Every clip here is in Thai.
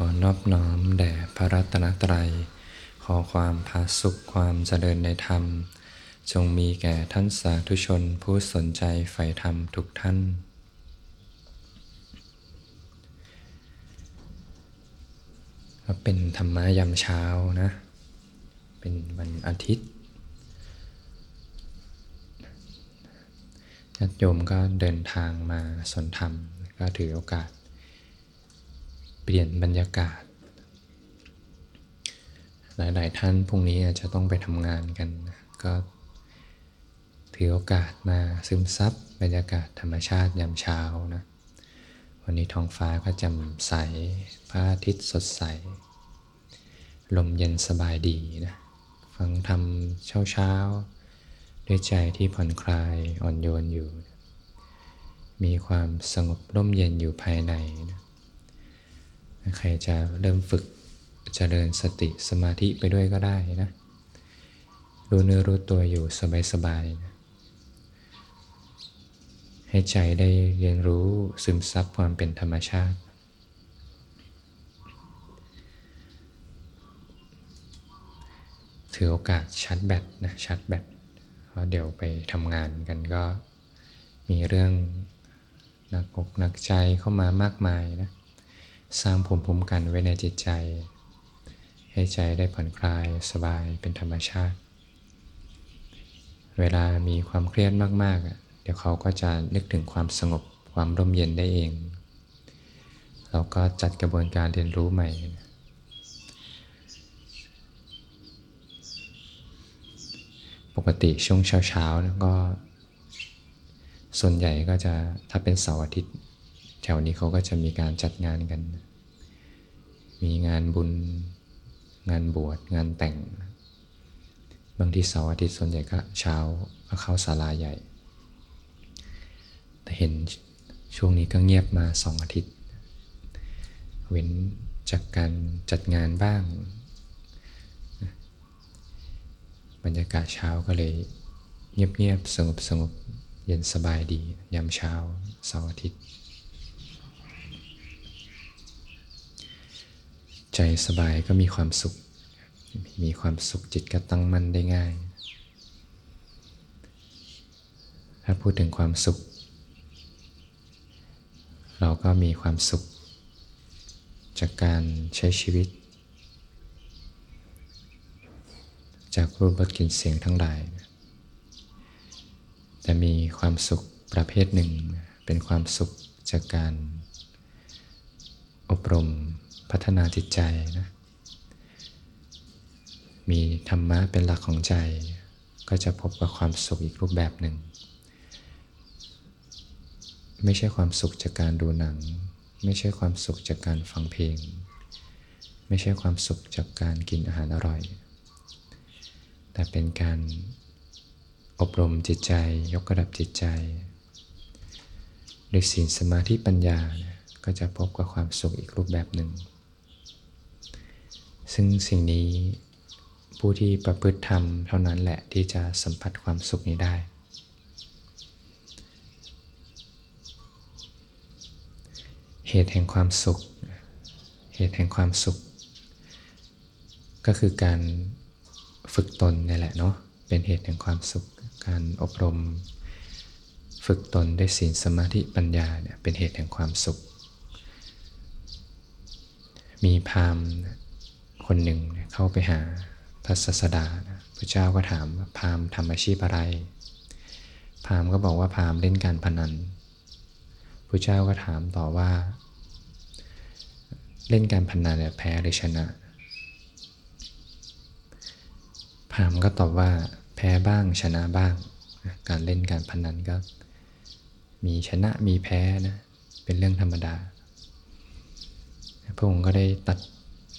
ขอนอบน้อมแด่พระรัตนตรัย ขอความผาสุขความเจริญในธรรม จงมีแก่ท่านสาธุชนผู้สนใจใฝ่ธรรมทุกท่านก็เป็นธรรมะยามเช้านะ เป็นวันอาทิตย์ญาติโยมก็เดินทางมาสนธรรม ก็ถือโอกาส ปลี่ยนบรรยากาศ หลาย ๆ ท่านพรุ่งนี้อาจจะต้องไปทำงานกัน ก็ถือโอกาสมาซึมซับบรรยากาศธรรมชาติยามเช้านะ วันนี้ท้องฟ้าก็แจ่มใสพระอาทิตย์สดใส ลมเย็นสบายดีนะ ฟังธรรมเช้า ๆ ด้วยใจที่ผ่อนคลายอ่อนโยนอยู่ มีความสงบร่มเย็นอยู่ภายในนะ ใครจะเริ่มฝึกเจริญสติสมาธิไปด้วยก็ได้นะรู้เนื้อรู้ตัวอยู่สบายๆนะให้ใจได้เรียนรู้ซึมซับความเป็นธรรมชาติ ถือโอกาสชาร์จแบตนะชาร์จแบตเพราะเดี๋ยวไปทำงานกันก็มีเรื่องหนักอกหนักใจเข้ามามากมายนะ สร้างภูมิคุ้มกันไว้ในจิตใจ ให้ใจได้ผ่อนคลายสบายเป็นธรรมชาติ เวลามีความเครียดมากๆ เดี๋ยวเขาก็จะนึกถึงความสงบความร่มเย็นได้เอง เราก็จัดกระบวนการเรียนรู้ใหม่ ปกติช่วงเช้าๆก็ส่วนใหญ่ก็จะถ้าเป็นเสาร์อาทิตย์ แถวนี้เขาก็จะมีการจัดงานกัน มีงานบุญ งานบวช งานแต่ง บางทีเสาร์อาทิตย์ส่วนใหญ่ก็เช้าก็เข้าศาลาใหญ่ แต่เห็นช่วงนี้ก็เงียบมาสองอาทิตย์ เว้นจากการจัดงานบ้าง บรรยากาศเช้าก็เลยเงียบๆสงบสงบเย็นสบายดียามเช้าเสาร์อาทิตย์ ใจสบายก็มีความสุข มีความสุขจิตก็ตั้งมั่นได้ง่าย ถ้าพูดถึงความสุข เราก็มีความสุข จากการใช้ชีวิต จากรูปรสกลิ่นเสียงทั้งหลาย แต่มีความสุขประเภทหนึ่งเป็นความสุขจากการอบรม พัฒนาจิตใจนะ มีธรรมะเป็นหลักของใจ ก็จะพบกับความสุขอีกรูปแบบหนึ่ง ไม่ใช่ความสุขจากการดูหนัง ไม่ใช่ความสุขจากการฟังเพลง ไม่ใช่ความสุขจากการกินอาหารอร่อย แต่เป็นการอบรมจิตใจ ยกระดับจิตใจด้วยศีลสมาธิปัญญา ก็จะพบกับความสุขอีกรูปแบบหนึ่ง ซึ่งสิ่งนี้ผู้ที่ประพฤติธรรมเท่านั้นแหละที่จะสัมผัสความสุขนี้ได้ เหตุแห่งความสุข เหตุแห่งความสุข ก็คือการฝึกตนนี่แหละเนาะ เป็นเหตุแห่งความสุข การอบรม ฝึกตนด้วยศีลสมาธิปัญญาเนี่ยเป็นเหตุแห่งความสุข มีพามณ คนหนึ่งเข้าไปหาพระศาสดาพระเจ้าก็ถามว่าพามทำอาชีพอะไร พามก็บอกว่าพามเล่นการพนันพระเจ้าก็ถามต่อว่า เล่นการพนันเนี่ยแพ้หรือชนะ พามก็ตอบว่าแพ้บ้างชนะบ้าง การเล่นการพนันก็ มีชนะมีแพ้นะเป็นเรื่องธรรมดาพระองค์ก็ได้ตัด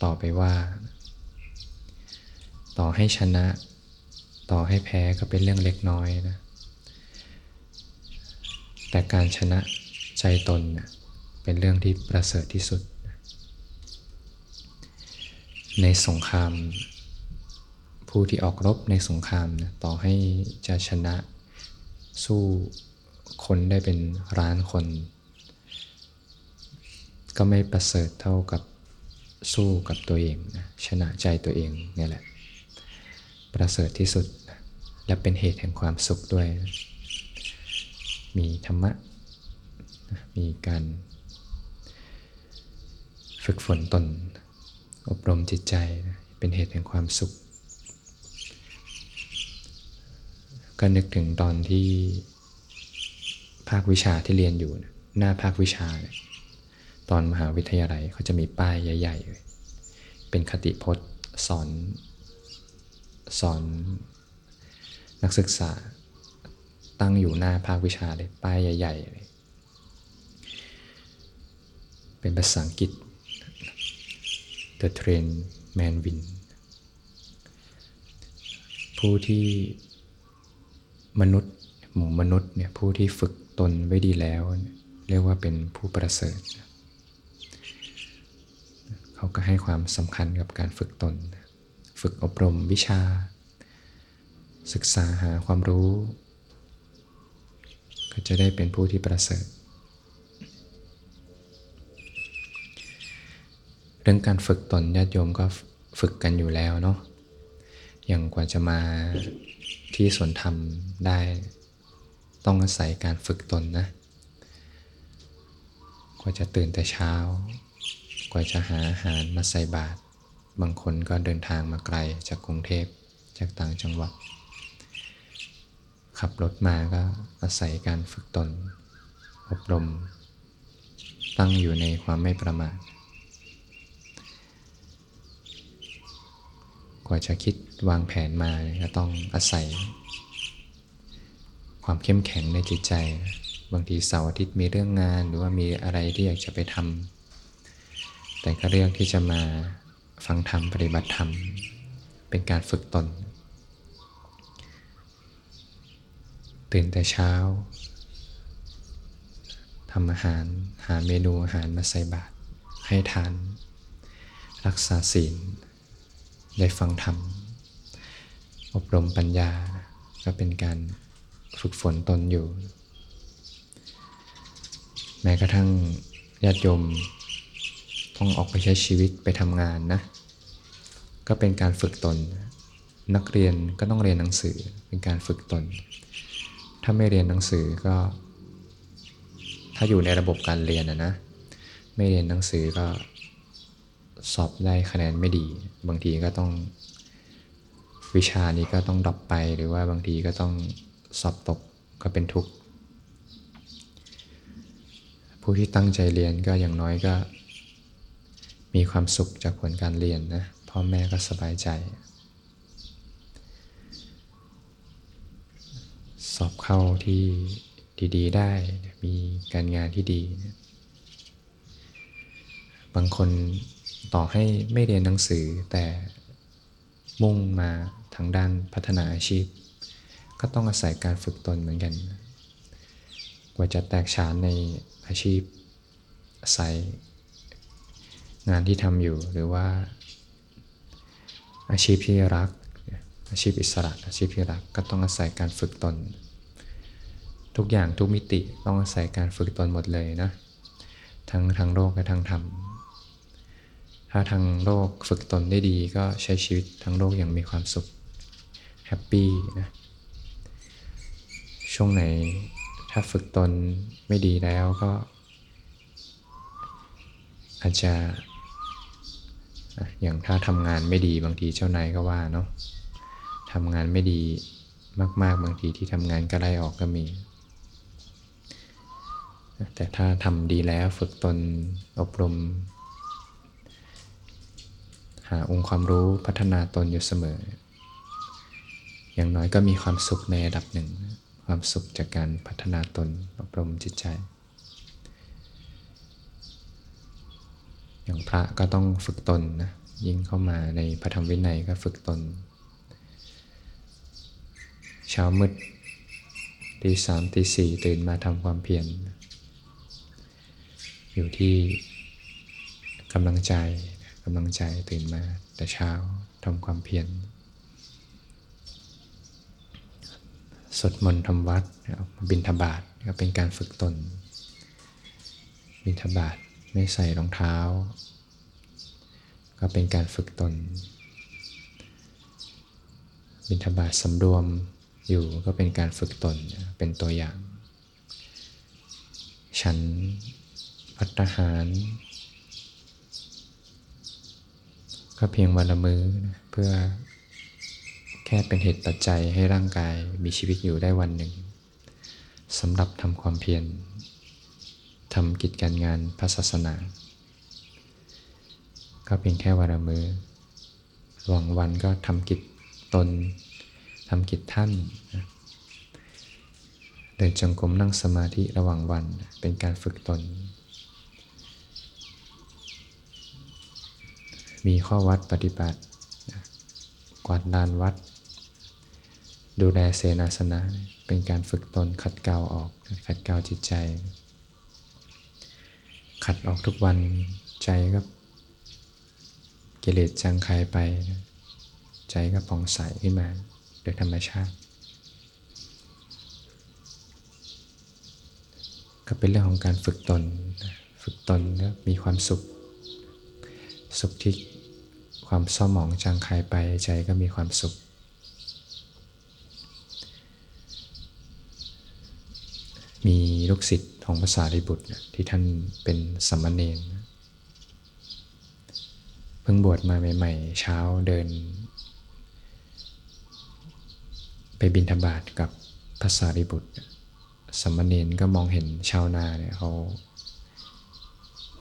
ต่อไปว่า ต่อให้ชนะ ต่อให้แพ้ก็เป็นเรื่องเล็กน้อยนะ แต่การชนะใจตนเป็นเรื่องที่ประเสริฐที่สุด ในสงคราม ผู้ที่ออกรบในสงครามนะต่อให้จะชนะสู้คนได้เป็นล้านคน ก็ไม่ประเสริฐเท่ากับ สู้กับตัวเองนะชนะใจตัวเองเนี่ยแหละ ประเสริฐที่สุดนะและเป็นเหตุแห่งความสุขด้วยนะมีธรรมะนะมีการฝึกฝนตน อบรมจิตใจนะเป็นเหตุแห่งความสุข ก็นึกถึงตอนที่ภาควิชาที่เรียนอยู่นะหน้าภาควิชาเนี่ย ตอนมหาวิทยาลัยเขาจะมีป้ายใหญ่ ๆ เป็นคติพจน์สอนสอนนักศึกษาตั้งอยู่หน้าภาควิชาเลยป้ายใหญ่ๆเลยเป็นภาษาอังกฤษ The Train Man Win ผู้ที่มนุษย์หมู่มนุษย์เนี่ยผู้ที่ฝึกตนไว้ดีแล้ว เรียกว่าเป็นผู้ประเสริฐ เขาก็ให้ความสำคัญกับการฝึกตน ฝึกอบรมวิชา ศึกษาหาความรู้ ก็จะได้เป็นผู้ที่ประเสริฐ เรื่องการฝึกตนญาติโยมก็ฝึกกันอยู่แล้วเนาะอย่างกว่าจะมาที่สวนธรรมได้ ต้องอาศัยการฝึกตนนะ กว่าจะตื่นแต่เช้า กว่าจะหาอาหารมาใส่บาตรบางคนก็เดินทางมาไกลจากกรุงเทพจากต่างจังหวัด ขับรถมาก็อาศัยการฝึกตน อบรม ตั้งอยู่ในความไม่ประมาทกว่าจะคิดวางแผนมาก็ต้องอาศัย ความเข้มแข็งในจิตใจ บางทีเสาร์อาทิตย์มีเรื่องงานหรือว่ามีอะไรที่อยากจะไปทำ แต่ก็เลือกที่จะมาฟังธรรมปฏิบัติธรรม เป็นการฝึกตน ตื่นแต่เช้าทำอาหารหาเมนูอาหารมาใส่บาตรให้ทาน รักษาศีล ได้ฟังธรรม อบรมปัญญา ก็เป็นการฝึกฝนตนอยู่ แม้กระทั่งญาติโยม ต้องออกไปใช้ชีวิตไปทำงานนะ ก็เป็นการฝึกตน นักเรียนก็ต้องเรียนหนังสือเป็นการฝึกตน ถ้าไม่เรียนหนังสือก็ ถ้าอยู่ในระบบการเรียนนะนะ ไม่เรียนหนังสือก็สอบได้คะแนนไม่ดี บางทีก็ต้องวิชานี้ก็ต้องดรอปไปหรือว่าบางทีก็ต้องสอบตกก็เป็นทุกข์ ผู้ที่ตั้งใจเรียนก็อย่างน้อยก็ มีความสุขจากผลการเรียนนะพ่อแม่ก็สบายใจ สอบเข้าที่ดีๆ ได้มีการงานที่ดี บางคนต่อให้ไม่เรียนหนังสือแต่มุ่งมาทางด้านพัฒนาอาชีพ ก็ต้องอาศัยการฝึกตนเหมือนกัน กว่าจะแตกฉานในอาชีพอาศัย งานที่ทำอยู่หรือว่า อาชีพที่รัก อาชีพอิสระ อาชีพที่รักก็ต้องอาศัยการฝึกตน ทุกอย่างทุกมิติต้องอาศัยการฝึกตนหมดเลยนะ ทั้งทางโลกและทางธรรมถ้าทางโลกฝึกตนได้ดีก็ใช้ชีวิตทั้งโลกอย่างมีความสุขแฮปปี้นะช่วงไหนถ้าฝึกตนไม่ดีแล้วก็ อาจจะ อย่างถ้าทำงานไม่ดีบางทีเจ้านายก็ว่าเนาะทำงานไม่ดีมาก ๆ บางทีที่ทำงานก็ไล่ออกก็มี แต่ถ้าทำดีแล้วฝึกตนอบรม หาองค์ความรู้พัฒนาตนอยู่เสมอ อย่างน้อยก็มีความสุขในระดับหนึ่ง ความสุขจากการพัฒนาตนอบรมจิตใจ อย่างพระก็ต้องฝึกตนนะยิ่งเข้ามาในพระธรรมวินัยก็ฝึกตน เช้ามืดตีสามตีสี่ตื่นมาทำความเพียรอยู่ที่กำลังใจกำลังใจตื่นมาแต่เช้าทำความเพียรสวดมนต์ทำวัดบินทบาทก็เป็นการฝึกตนบินทบาท ไม่ใส่รองเท้า ก็เป็นการฝึกตน บิณฑบาตสำรวมอยู่ก็เป็นการฝึกตนเป็นตัวอย่าง ฉันพัฒหาร ก็เพียงวันละมือนะเพื่อแค่เป็นเหตุปัจจัยให้ร่างกายมีชีวิตอยู่ได้วันหนึ่งสำหรับทำความเพียร ทำกิจการงานพระศาสนา ก็เพียงแค่วันละมือระหว่างวันก็ทำกิจตนทำกิจท่านเดินจงกรมนั่งสมาธิระหว่างวันเป็นการฝึกตน มีข้อวัดปฏิบัติ กวาดลานวัด ดูแลเสนาสนะ เป็นการฝึกตนขัดเกลาออกขัดเกลาจิตใจ ขัดออกทุกวันใจก็กิเลสจางคายไป ใจก็ผ่องใสขึ้นมา โดยธรรมชาติ ก็เป็นเรื่องของการฝึกตน ฝึกตนแล้วมีความสุข สุขที่ความเศร้าหมองจางคายไปใจก็มีความสุข มีลูกศิษย์ ของภาษาริบุตรที่ท่านเป็นสมมาเนรเพิ่งบวชมาใหม่ๆ เช้าเดิน ไปบินธบาตกับภาษาริบุตร สมมาเนรก็มองเห็นชาวนาเนี่ยเขา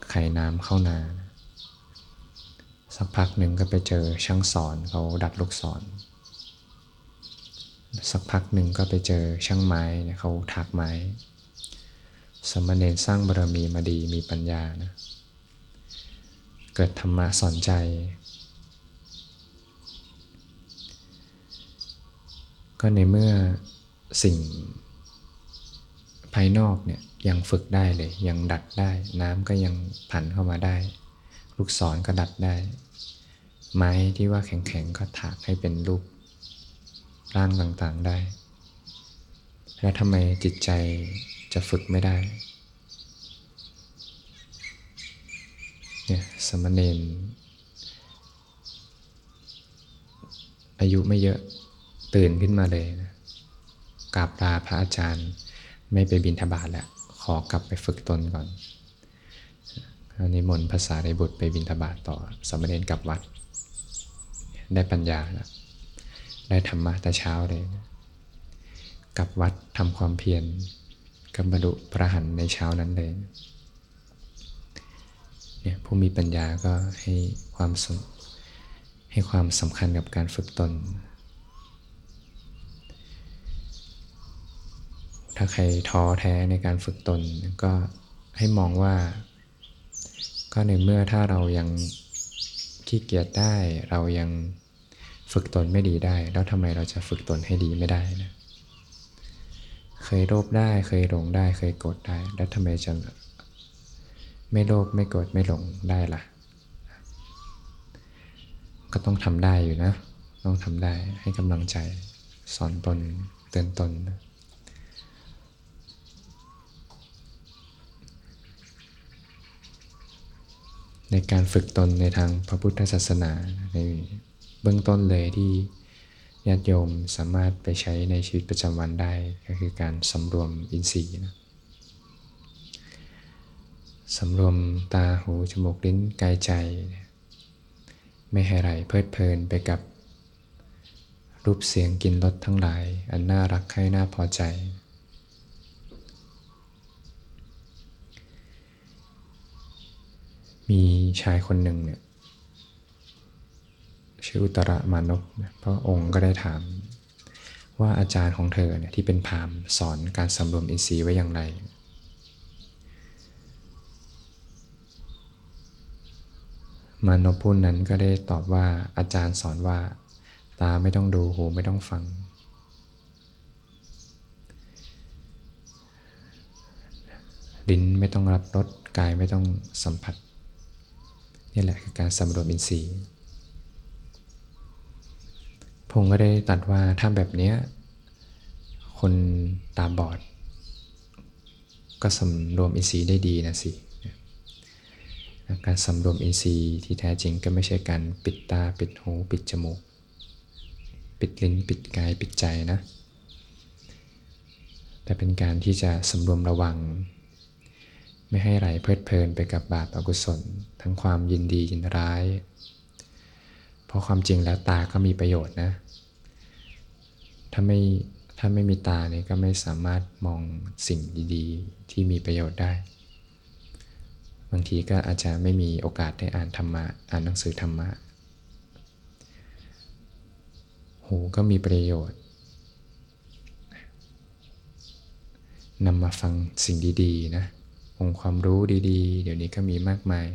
ไขน้ำเข้านา สักพักหนึ่งก็ไปเจอช่างสอนเขาดัดลูกศรสักพักหนึ่งก็ไปเจอช่างไม้เนี่ยเขาถักไม้ สมณเณรสร้างบารมีมาดีมีปัญญานะเกิดธรรมะสอนใจ ก็ในเมื่อสิ่งภายนอกเนี่ยยังฝึกได้เลย ยังดัดได้ น้ำก็ยังผันเข้ามาได้ ลูกศรก็ดัดได้ ไม้ที่ว่าแข็งๆก็ถากให้เป็นรูปร่างต่างๆได้ แล้วทำไมจิตใจ จะฝึกไม่ได้เนี่ยสมณเณรอายุไม่เยอะตื่นขึ้นมาเลยนะกราบลาพระอาจารย์ไม่ไปบินทบาทแล้วขอกลับไปฝึกตนก่อนนิมนภาษาในบุตรไปบินทบาทต่อสมณเณรกลับวัด ได้ปัญญาแล้วได้ธรรมะแต่เช้าเลยนะกลับวัดทำความเพียร กับบรรลุพระหันในเช้านั้นเลยเนี่ยผู้มีปัญญาก็ให้ความสให้ความสำคัญกับการฝึกตน ถ้าใครท้อแท้ในการฝึกตนก็ให้มองว่า ก็ในเมื่อถ้าเรายังขี้เกียจได้เรายังฝึกตนไม่ดีได้ แล้วทำไมเราจะฝึกตนให้ดีไม่ได้นะ เคยโลภได้ เคยหลงได้ เคยโกรธได้ แล้วทำไมจะไม่โลภไม่โกรธไม่หลงได้ล่ะ ก็ต้องทำได้อยู่นะ ต้องทำได้ให้กำลังใจสอนตนเตือนตนในการฝึกตนในทางพระพุทธศาสนาในเบื้องต้นเลยที่ ญาติโยมสามารถไปใช้ในชีวิตประจำวันได้ก็คือการสำรวมอินทรีย์นะสำรวมตาหูจมูกลิ้นกายใจ ไม่ให้ไหลเพลิดเพลินไปกับ รูปเสียงกินรสทั้งหลาย อันน่ารักให้น่าพอใจ มีชายคนหนึ่งเนี่ย ชื่ออุตรมานพพระองค์ก็ได้ถาม ว่าอาจารย์ของเธอเนี่ยที่เป็นพามสอนการสำรวมอินทรีย์ไว้อย่างไร มานพพูดนั้นก็ได้ตอบว่าอาจารย์สอนว่า ตาไม่ต้องดูหูไม่ต้องฟัง ลิ้นไม่ต้องรับรสกายไม่ต้องสัมผัส นี่แหละคือการสำรวมอินทรีย์ พงก็ได้ตัดว่าถ้าแบบนี้คนตาบอด ก็สำรวมอินทรีย์ได้ดีนะสิ การสำรวมอินทรีย์ที่แท้จริงก็ไม่ใช่การปิดตาปิดหูปิดจมูก ปิดลิ้นปิดกายปิดใจนะ แต่เป็นการที่จะสำรวมระวัง ไม่ให้ไหลเพลิดเพลินไปกับบาปอกุศล ทั้งความยินดียินร้าย เพราะความจริงแล้วตาก็มีประโยชน์นะ ถ้าไม่ถ้าไม่มีตาเนี่ยก็ไม่สามารถมองสิ่งดีๆ ที่มีประโยชน์ได้ บางทีก็อาจจะไม่มีโอกาสได้อ่านธรรมะ อ่านหนังสือธรรมะ หูก็มีประโยชน์นำมาฟังสิ่งดีๆนะองค์ความรู้ดีๆ เดี๋ยวนี้ก็มีมากมาย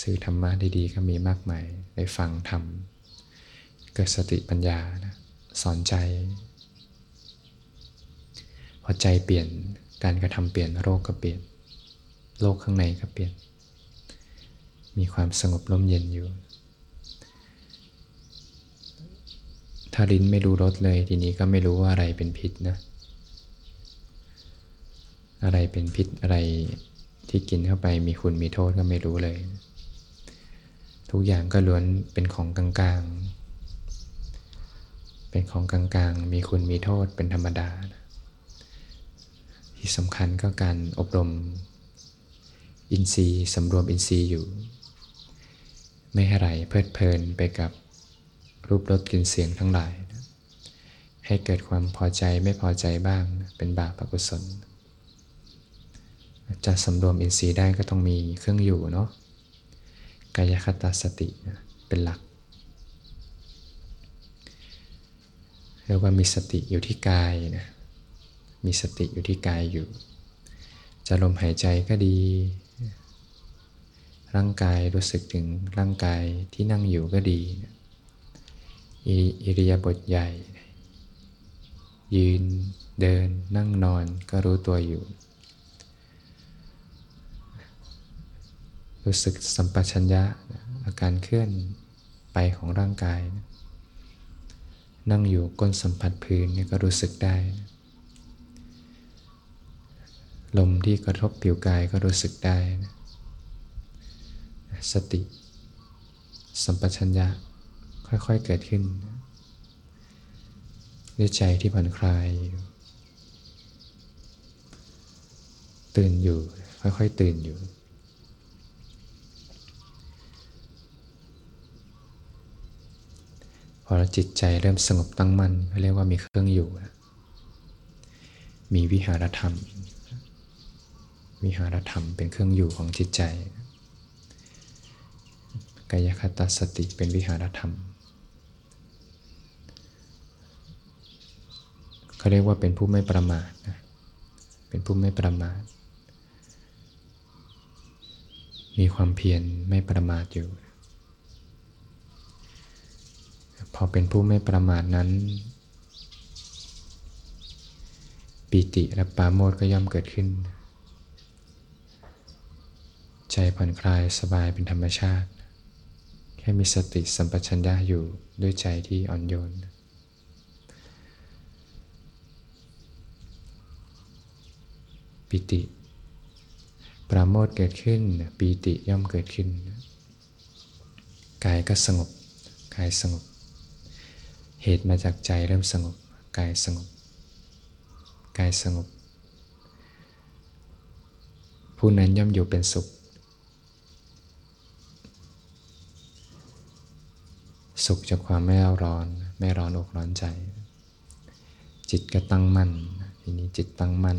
สื่อธรรมะดีๆ ก็มีมากมายได้ฟังธรรมเกิดสติปัญญานะสอนใจ พอใจเปลี่ยนการกระทำเปลี่ยนโรคก็เปลี่ยน โลกข้างในก็เปลี่ยน มีความสงบร่มเย็นอยู่ ถ้าลิ้นไม่รู้รสเลยทีนี้ก็ไม่รู้ว่าอะไรเป็นพิษนะ อะไรเป็นพิษอะไรที่กินเข้าไปมีคุณมีโทษก็ไม่รู้เลย ทุกอย่างก็ล้วนเป็นของกลางๆ เป็นของกลางๆ มีคุณมีโทษเป็นธรรมดา ที่สำคัญก็การอบรมอินทรีย์สำรวมอินทรีย์อยู่ ไม่ให้ไหลเพลิดเพลินไปกับรูปรสกลิ่นเสียงทั้งหลาย ให้เกิดความพอใจไม่พอใจบ้างเป็นบาปอกุศลจะสำรวมอินทรีย์ได้ก็ต้องมีเครื่องอยู่เนาะ กายคตาสติเป็นหลักเรียกว่ามีสติอยู่ที่กายนะมีสติอยู่ที่กายอยู่ จะลมหายใจก็ดี ร่างกายรู้สึกถึงร่างกายที่นั่งอยู่ก็ดี อิริยาบถใหญ่ ยืนเดินนั่งนอนก็รู้ตัวอยู่ รู้สึกสัมปชัญญะอาการเคลื่อนไปของร่างกาย นั่งอยู่ก้นสัมผัสพื้นนี่ก็รู้สึกได้ ลมที่กระทบผิวกายก็รู้สึกได้ สติ สัมปชัญญะค่อยๆเกิดขึ้นด้วยใจที่ผ่อนคลายตื่นอยู่ ค่อยๆ ตื่นอยู่ พอจิตใจเริ่มสงบตั้งมั่นเขาเรียกว่ามีเครื่องอยู่ มีวิหารธรรม วิหารธรรมเป็นเครื่องอยู่ของจิตใจ กายคตาสติเป็นวิหารธรรมเขาเรียกว่าเป็นผู้ไม่ประมาทนะเป็นผู้ไม่ประมาท มีความเพียรไม่ประมาทอยู่ พอเป็นผู้ไม่ประมาทนั้น ปิติและปาโมดก็ย่อมเกิดขึ้น ใจผ่อนคลายสบายเป็นธรรมชาติให้มีสติสัมปชัญญะอยู่ด้วยใจที่อ่อนโยนปิติ ปราโมทเกิดขึ้น ปีติย่อมเกิดขึ้น กายก็สงบ กายสงบ เหตุมาจากใจเริ่มสงบกายสงบกายสงบ ผู้นั้นย่อมอยู่เป็นสุข สุขจากความไม่ร้อน ไม่ร้อนอกร้อนใจ จิตก็ตั้งมั่นทีนี้จิตตั้งมั่น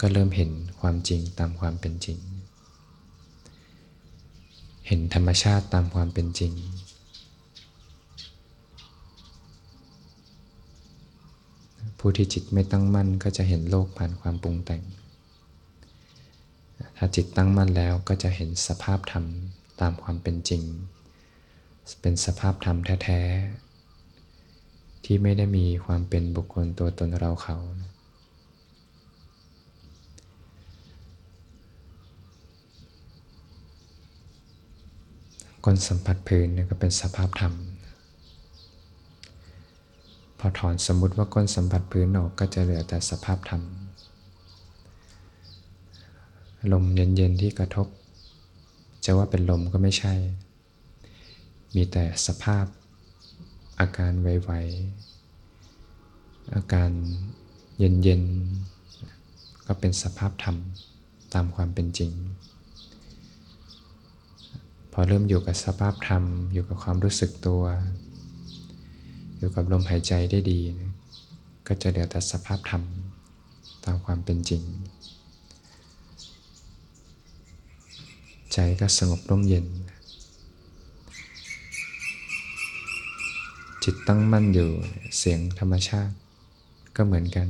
ก็เริ่มเห็นความจริงตามความเป็นจริง เห็นธรรมชาติตามความเป็นจริง ผู้ที่จิตไม่ตั้งมั่นก็จะเห็นโลกผ่านความปรุงแต่ง ถ้าจิตตั้งมั่นแล้วก็จะเห็นสภาพธรรมตามความเป็นจริง เป็นสภาพธรรมแท้ๆ ที่ไม่ได้มีความเป็นบุคคลตัวตนเราเขาก้นสัมผัสพื้นก็เป็นสภาพธรรม อถอนสมมติว่าก้นสัมผัสพื้นออกก็จะเหลือแต่สภาพธรรม ลมเย็นๆที่กระทบ จะว่าเป็นลมก็ไม่ใช่ มีแต่สภาพ อาการไวๆอาการเย็นๆก็เป็นสภาพธรรมตามความเป็นจริง พอเริ่มอยู่กับสภาพธรรมอยู่กับความรู้สึกตัว อยู่กับลมหายใจได้ดีนะก็จะเหลือแต่สภาพธรรมตามความเป็นจริง ใจก็สงบร่มเย็น จิตตั้งมั่นอยู่เสียงธรรมชาติก็เหมือนกัน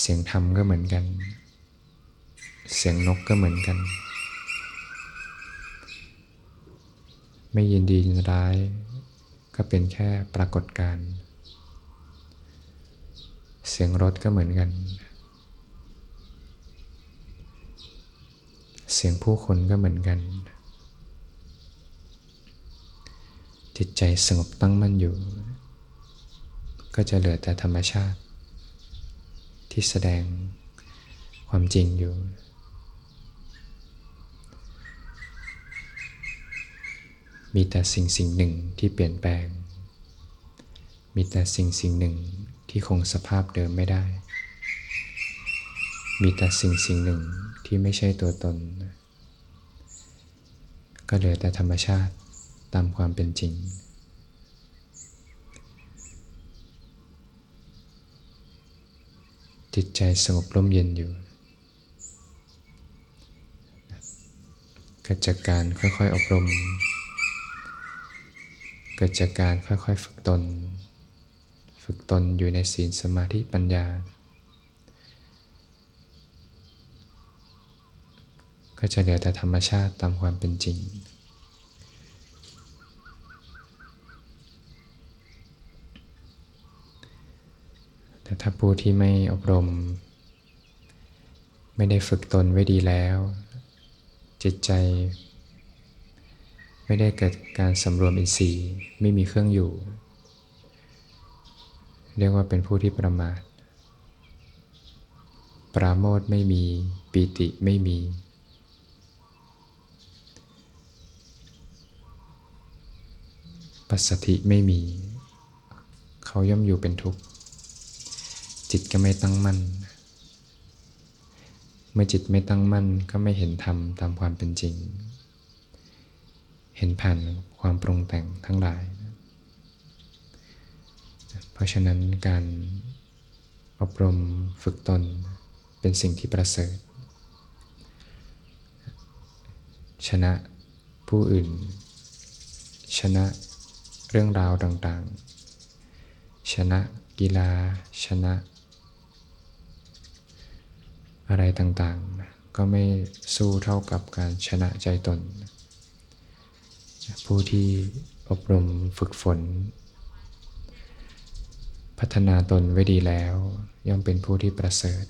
เสียงธรรมก็เหมือนกัน เสียงนกก็เหมือนกัน ไม่ยินดียินร้าย ก็เป็นแค่ปรากฏการณ์เสียงรถก็เหมือนกัน เสียงผู้คนก็เหมือนกัน จิตใจสงบตั้งมั่นอยู่ ก็จะเหลือแต่ธรรมชาติ ที่แสดงความจริงอยู่ มีแต่สิ่งสิ่งหนึ่งที่เปลี่ยนแปลง มีแต่สิ่งสิ่งหนึ่งที่คงสภาพเดิมไม่ได้ มีแต่สิ่งสิ่งหนึ่งที่ไม่ใช่ตัวตน ก็เหลือแต่ธรรมชาติตามความเป็นจริง จิตใจสงบร่มเย็นอยู่เกิดจากการค่อยๆอบรม กิดจากการค่อยๆ ฝึกตน ฝึกตนอยู่ในศีลสมาธิปัญญา ก็จะเหลือแต่ธรรมชาติตามความเป็นจริง แต่ถ้าผู้ที่ไม่อบรม ไม่ได้ฝึกตนไว้ดีแล้ว จิตใจ ไม่ได้เกิดการสำรวมอินทรีย์ไม่มีเครื่องอยู่ เรียกว่าเป็นผู้ที่ประมาท ปราโมทไม่มีปีติไม่มี ปัสสธิไม่มี เขาย่อมอยู่เป็นทุกข์ จิตก็ไม่ตั้งมั่น เมื่อจิตไม่ตั้งมั่นก็ไม่เห็นธรรมตามความเป็นจริง ห็นผ่านความปรุงแต่งทั้งหลาย เพราะฉะนั้นการอบรมฝึกตนเป็นสิ่งที่ประเสริฐ ชนะผู้อื่น ชนะเรื่องราวต่างๆ ชนะกีฬา ชนะ อะไรต่างๆ ก็ไม่สู้เท่ากับการชนะใจตน ผู้ที่อบรมฝึกฝน พัฒนาตนไว้ดีแล้ว ย่อมเป็นผู้ที่ประเสริฐ